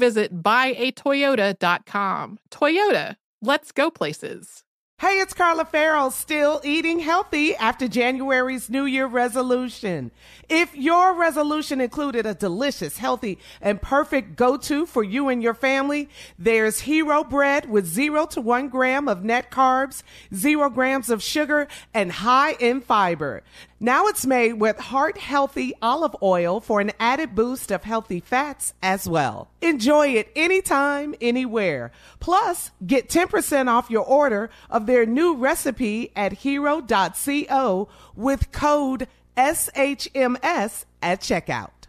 visit buyatoyota.com. Toyota, let's go places. Hey, it's Carla Farrell, still eating healthy after January's New Year resolution. If your resolution included a delicious, healthy, and perfect go-to for you and your family, there's Hero Bread with zero to one gram of net carbs, zero grams of sugar, and high in fiber. Now it's made with heart healthy olive oil for an added boost of healthy fats as well. Enjoy it anytime, anywhere. Plus, get 10% off your order of their new recipe at hero.co with code SHMS at checkout.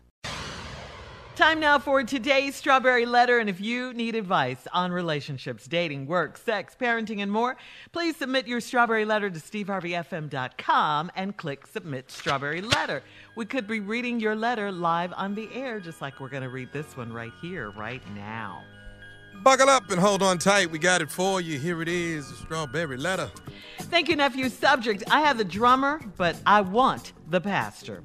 Time now for today's Strawberry Letter. And if you need advice on relationships, dating, work, sex, parenting, and more, please submit your Strawberry Letter to steveharveyfm.com and click Submit Strawberry Letter. We could be reading your letter live on the air, just like we're going to read this one right here, right now. Buckle up and hold on tight. We got it for you. Here it is, the Strawberry Letter. Thank you, nephew. Subject I have the drummer, but I want the pastor.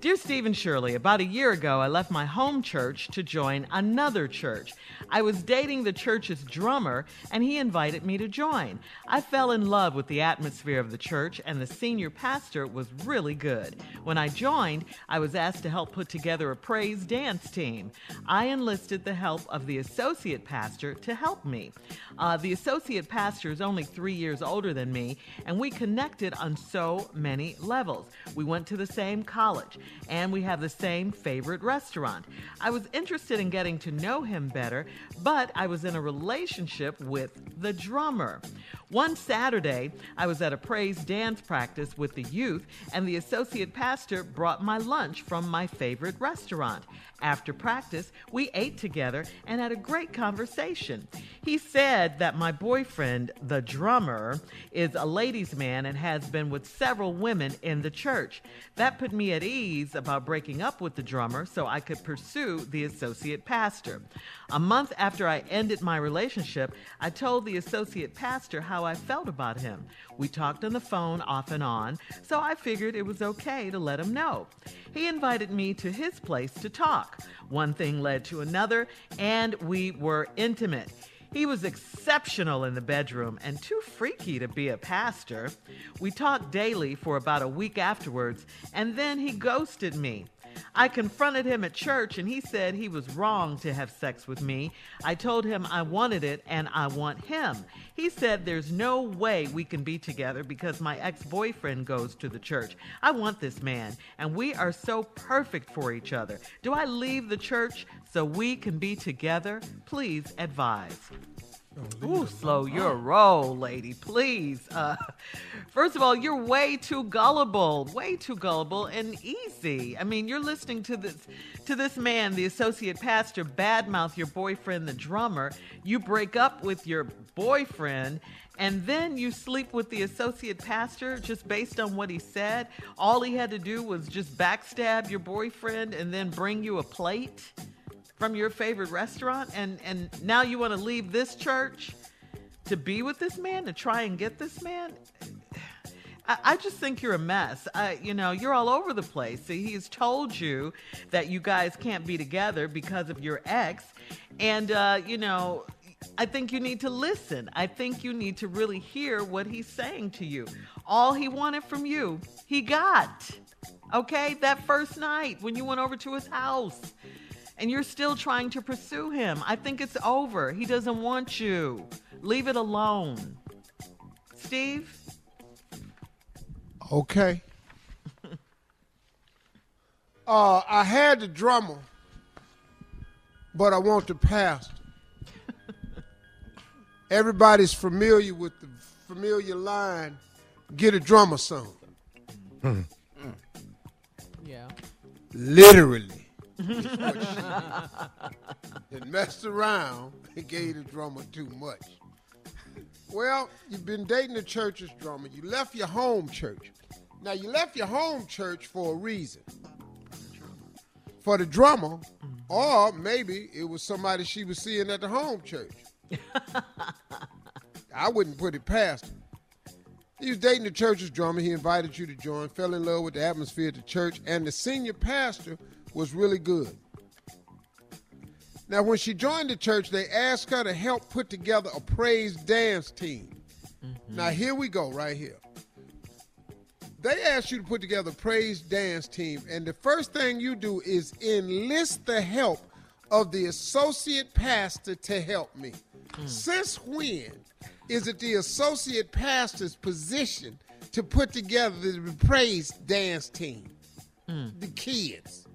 Dear Steve and Shirley, about a year ago, I left my home church to join another church. I was dating the church's drummer, and he invited me to join. I fell in love with the atmosphere of the church, and the senior pastor was really good. When I joined, I was asked to help put together a praise dance team. I enlisted the help of the associate pastor to help me. Uh, the associate pastor is only three years older than me, and we connected on so many levels. We went to the same college, and we have the same favorite restaurant. I was interested in getting to know him better, but I was in a relationship with the drummer. One Saturday, I was at a praise dance practice with the youth, and the associate pastor brought my lunch from my favorite restaurant. After practice, we ate together and had a great conversation. He said that my boyfriend, the drummer, is a ladies' man and has been with several women in the church. That put me at ease about breaking up with the drummer so I could pursue the associate pastor. A month after I ended my relationship, I told the associate pastor how I felt about him. We talked on the phone off and on, so I figured it was okay to let him know. He invited me to his place to talk. One thing led to another, and we were intimate. He was exceptional in the bedroom and too freaky to be a pastor. We talked daily for about a week afterwards, and then he ghosted me. I confronted him at church and he said he was wrong to have sex with me. I told him I wanted it and I want him. He said there's no way we can be together because my ex boyfriend goes to the church. I want this man and we are so perfect for each other. Do I leave the church so we can be together? Please advise. Ooh, slow your roll, lady, please. Uh, first of all, you're way too gullible, way too gullible and easy. I mean, you're listening to this to this man, the associate pastor, badmouth your boyfriend, the drummer. You break up with your boyfriend, and then you sleep with the associate pastor just based on what he said. All he had to do was just backstab your boyfriend and then bring you a plate from your favorite restaurant and and now you want to leave this church to be with this man to try and get this man I, just think you're a mess. I, you know, you're all over the place. See, he's told you that you guys can't be together because of your ex, and uh, you know, I think you need to listen. I think you need to really hear what he's saying to you. All he wanted from you, he got. Okay, that first night when you went over to his house and you're still trying to pursue him. I think it's over. He doesn't want you. Leave it alone. Steve? Okay. uh, I had the drummer, but I want the pastor. Everybody's familiar with the familiar line, get a drummer song. Yeah. Literally. and messed around and gave the drummer too much. Well, you've been dating the church's drummer. You left your home church. Now, you left your home church for a reason. For the drummer, or maybe it was somebody she was seeing at the home church. I wouldn't put it past him. He was dating the church's drummer. He invited you to join, fell in love with the atmosphere at the church, and the senior pastor was really good. Now, when she joined the church, they asked her to help put together a praise dance team. Mm-hmm. Now, here we go, right here. They asked you to put together a praise dance team, and the first thing you do is enlist the help of the associate pastor to help me. Mm. Since when is it the associate pastor's position to put together the praise dance team? Mm. The kids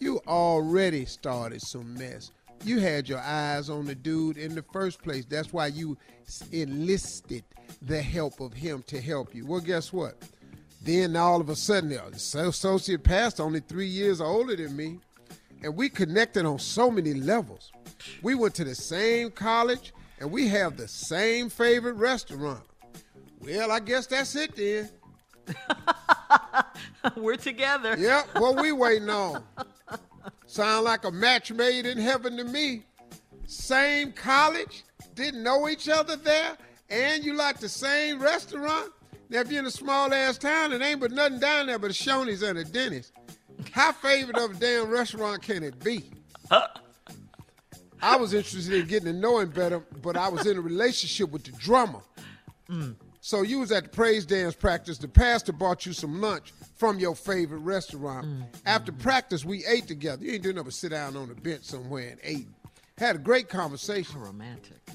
you already started some mess. You had your eyes on the dude in the first place. That's why you enlisted the help of him to help you. Well, guess what? Then all of a sudden, the associate pastor, only three years older than me, and we connected on so many levels. We went to the same college, and we have the same favorite restaurant. Well, I guess that's it then. We're together. Yep, what we waiting on? Sound like a match made in heaven to me. Same college, didn't know each other there, and you like the same restaurant. Now, if you're in a small ass town, it ain't but nothing down there but a Shoney's and a Denny's. How favorite of a damn restaurant can it be? I was interested in getting to know him better, but I was in a relationship with the drummer. Mm. So you was at the praise dance practice. The pastor bought you some lunch from your favorite restaurant. Mm. After practice, we ate together. You ain't doing nothing but sit down on a bench somewhere and ate. Had a great conversation. romantic.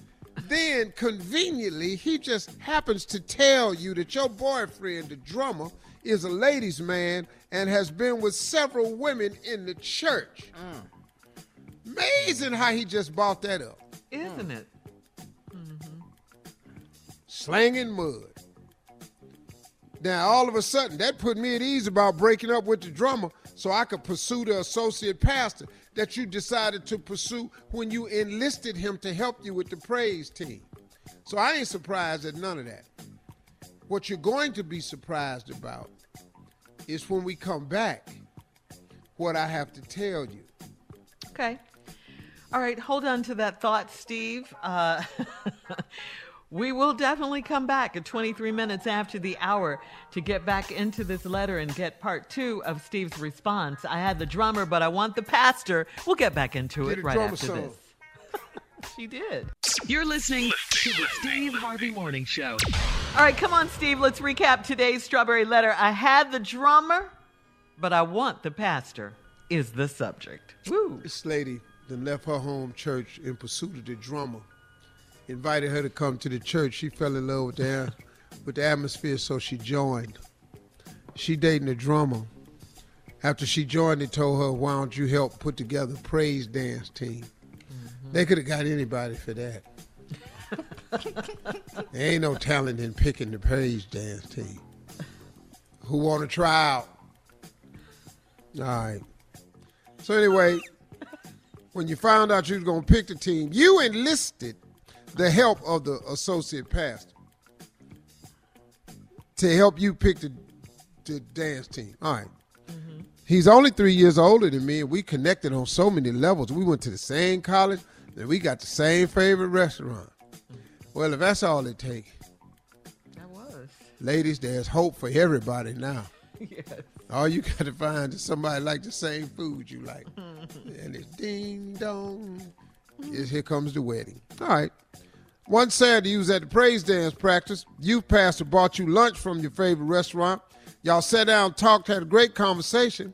Then conveniently, he just happens to tell you that your boyfriend, the drummer, is a ladies' man and has been with several women in the church. Mm. Amazing how he just bought that up. Isn't it? Slanging mud. Now, all of a sudden, that put me at ease about breaking up with the drummer so I could pursue the associate pastor that you decided to pursue when you enlisted him to help you with the praise team. So I ain't surprised at none of that. What you're going to be surprised about is when we come back, what I have to tell you. Okay. All right, hold on to that thought, Steve. Uh, We will definitely come back at 23 minutes after the hour to get back into this letter and get part two of Steve's response. I had the drummer, but I want the pastor. We'll get back into it right after song. this. she did. You're listening to the Steve Harvey Morning Show. All right, come on, Steve. Let's recap today's strawberry letter. I had the drummer, but I want the pastor is the subject. Woo. This lady then left her home church in pursuit of the drummer. Invited her to come to the church. She fell in love with the, with the atmosphere, so she joined. She dating the drummer. After she joined, they told her, "Why don't you help put together a praise dance team?" Mm-hmm. They could have got anybody for that. there ain't no talent in picking the praise dance team. Who want to try out? All right. So anyway, when you found out you was gonna pick the team, you enlisted the help of the associate pastor to help you pick the, the dance team. All right. mm-hmm. He's only three years older than me, and we connected on so many levels. We went to the same college, and we got the same favorite restaurant. Well, if that's all it takes. That was. Ladies, there's hope for everybody now. yes. All you got to find is somebody like the same food you like. and it's ding dong. Yes, here comes the wedding. All right. One Saturday, you was at the praise dance practice. Youth pastor bought you lunch from your favorite restaurant. Y'all sat down, talked, had a great conversation.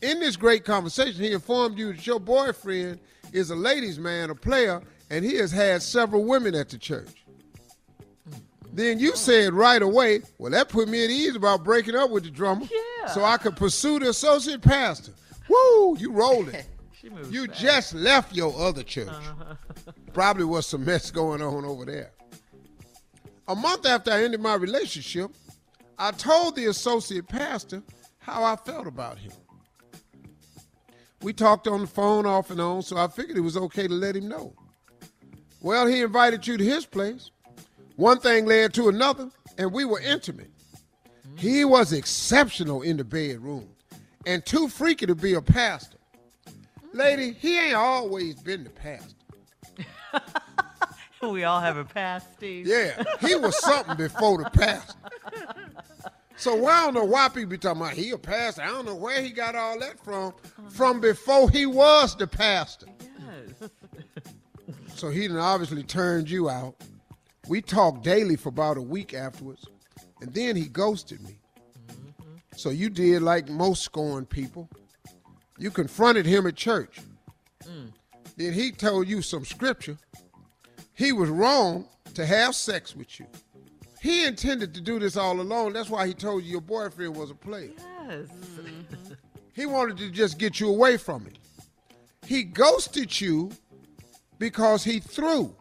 In this great conversation, he informed you that your boyfriend is a ladies' man, a player, and he has had several women at the church. Then you said right away, well, that put me at ease about breaking up with the drummer. Yeah. So I could pursue the associate pastor. Woo, you rolled it. you fast. just left your other church. Uh-huh. Probably was some mess going on over there. A month after I ended my relationship, I told the associate pastor how I felt about him. We talked on the phone off and on, so I figured it was okay to let him know. Well, he invited you to his place. One thing led to another, and we were intimate. He was exceptional in the bedroom and too freaky to be a pastor. Lady, he ain't always been the pastor. we all have a past, Steve. Yeah, he was something before the pastor. So I don't know why people be talking about he a pastor. I don't know where he got all that from. From before he was the pastor. Yes. So he done obviously turned you out. We talked daily for about a week afterwards, and then he ghosted me. Mm-hmm. So you did like most scorned people. You confronted him at church. Mm. Then he told you some scripture. He was wrong to have sex with you. He intended to do this all alone. That's why he told you your boyfriend was a player. Yes. Mm-hmm. He wanted to just get you away from him. He ghosted you because he threw.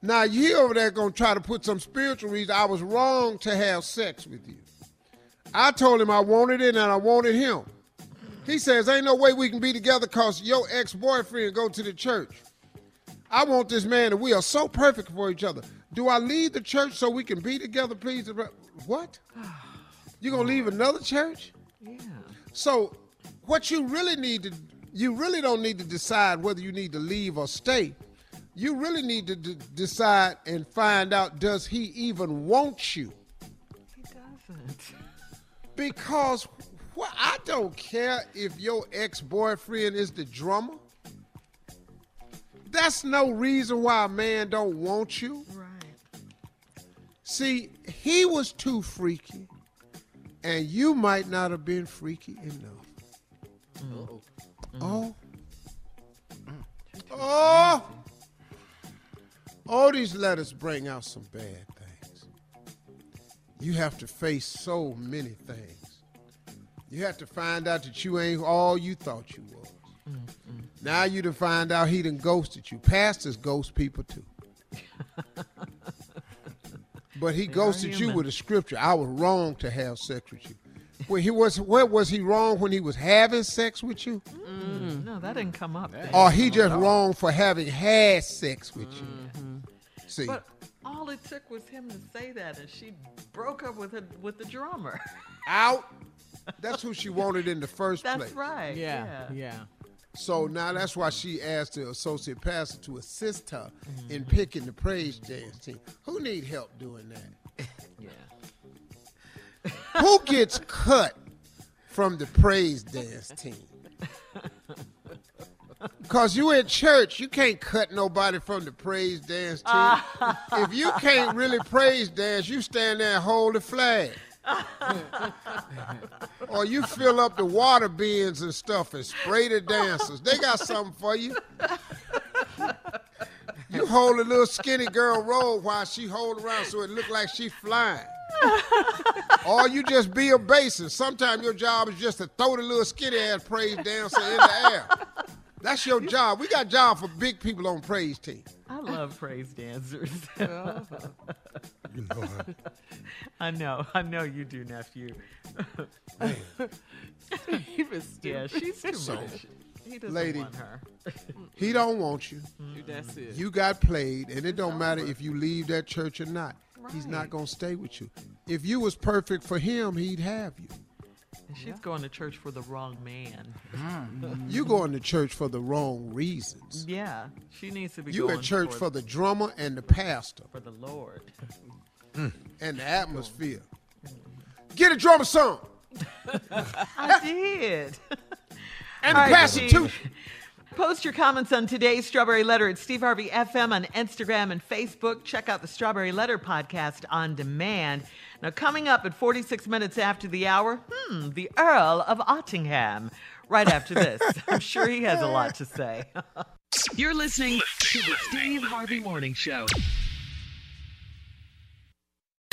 Now you over there gonna try to put some spiritual reason. I was wrong to have sex with you. I told him I wanted it and I wanted him. He says, ain't no way we can be together because your ex-boyfriend go to the church. I want this man and we are so perfect for each other. Do I leave the church so we can be together, please? What? You gonna leave another church? Yeah. So what you really need to you really don't need to decide whether you need to leave or stay. You really need to d- decide and find out does he even want you? He doesn't. Because well, I don't care if your ex-boyfriend is the drummer. That's no reason why a man don't want you. Right. See, he was too freaky, and you might not have been freaky enough. Mm. Oh. Oh. All these letters bring out some bad things. You have to face so many things. You have to find out that you ain't all you thought you was. Mm-hmm. Now you to find out he done ghosted you. Pastors ghost people too. but he They ghosted you with a scripture. I was wrong to have sex with you. Well, he was. Where was he wrong when he was having sex with you, Mm. No, that didn't come up. there. or he just wrong for having had sex with you? See, But all it took was him to say that, and she broke up with her, with the drummer. out. That's who she wanted in the first That's place. That's right. Yeah, yeah. So now that's why she asked the associate pastor to assist her Mm-hmm. in picking the praise dance team. Who need help doing that? Yeah. Who gets cut from the praise dance team? Because you in church, you can't cut nobody from the praise dance team. if you can't really praise dance, you stand there and hold the flag. or you fill up the water bins and stuff and spray the dancers. They got something for you. You hold a little skinny girl roll while she hold around so it look like she flying. or you just be a bassist. Sometimes your job is just to throw the little skinny ass praise dancer in the air. That's your job. We got job for big people on praise team. I love praise dancers. You know what? I know. I know you do, nephew. yeah, she's too So, much. He doesn't lady, want her. He don't want you. That's it. You got played, and it don't matter if you leave that church or not. He's not gonna stay with you. If you was perfect for him, he'd have you. And she's going to church for the wrong man. Mm. You going to church for the wrong reasons. Yeah, she needs to be You going at church for the drummer and the pastor for the Lord. Mm. and the atmosphere. Mm. Get a drummer song I did. and All the right, pastor Steve. too. Post your comments on today's Strawberry Letter at Steve Harvey FM on Instagram and Facebook. Check out the Strawberry Letter podcast on demand. Now, coming up at 46 minutes after the hour, hmm, the Earl of Ottingham. Right after this, I'm sure he has a lot to say. You're listening to the Steve Harvey Morning Show.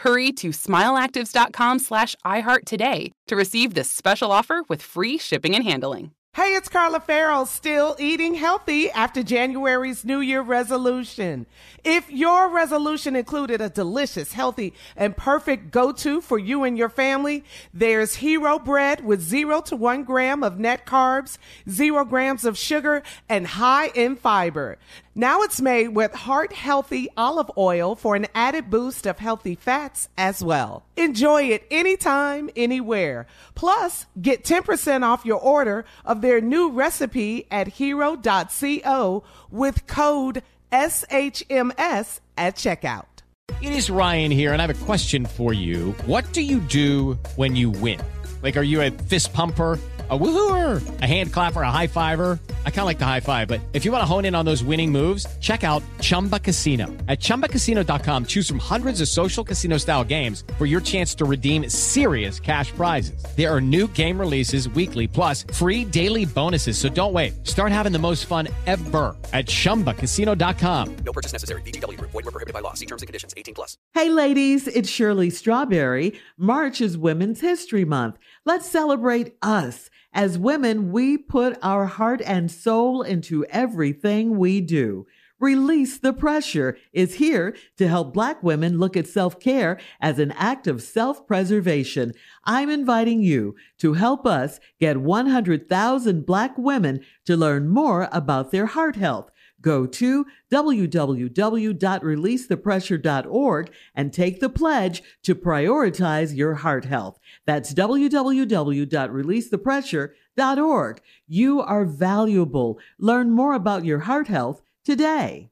Hurry to smileactives.com slash iHeart today to receive this special offer with free shipping and handling. Hey, it's Carla Farrell, still eating healthy after January's New Year resolution. If your resolution included a delicious, healthy, and perfect go-to for you and your family, there's Hero Bread with zero to one gram of net carbs, zero grams of sugar, and high in fiber. Now it's made with heart healthy olive oil for an added boost of healthy fats as well. Enjoy it anytime, anywhere. Plus, get 10% off your order of their new recipe at hero.co with code SHMS at checkout. It is Ryan here, and I have a question for you. What do you do when you win? Like, are you a fist pumper? A woohooer, a hand clapper, a high fiver. I kind of like the high five, but if you want to hone in on those winning moves, check out Chumba Casino. At ChumbaCasino.com, choose from hundreds of social casino style games for your chance to redeem serious cash prizes. There are new game releases weekly, plus free daily bonuses. So don't wait. Start having the most fun ever at ChumbaCasino.com. No purchase necessary. VGW Group. Void were prohibited by law. See terms and conditions. 18 plus. Hey, ladies, it's Shirley Strawberry. March is Women's History Month. Let's celebrate us. As women, we put our heart soul into everything we do. Release the Pressure is here to help Black women look at self care as an act of self preservation. I'm inviting you to help us get 100,000 Black women to learn more about their heart health. Go to www.releasethepressure.org and take the pledge to prioritize your heart health. That's www.releasethepressure.org. You are valuable. Learn more about your heart health today.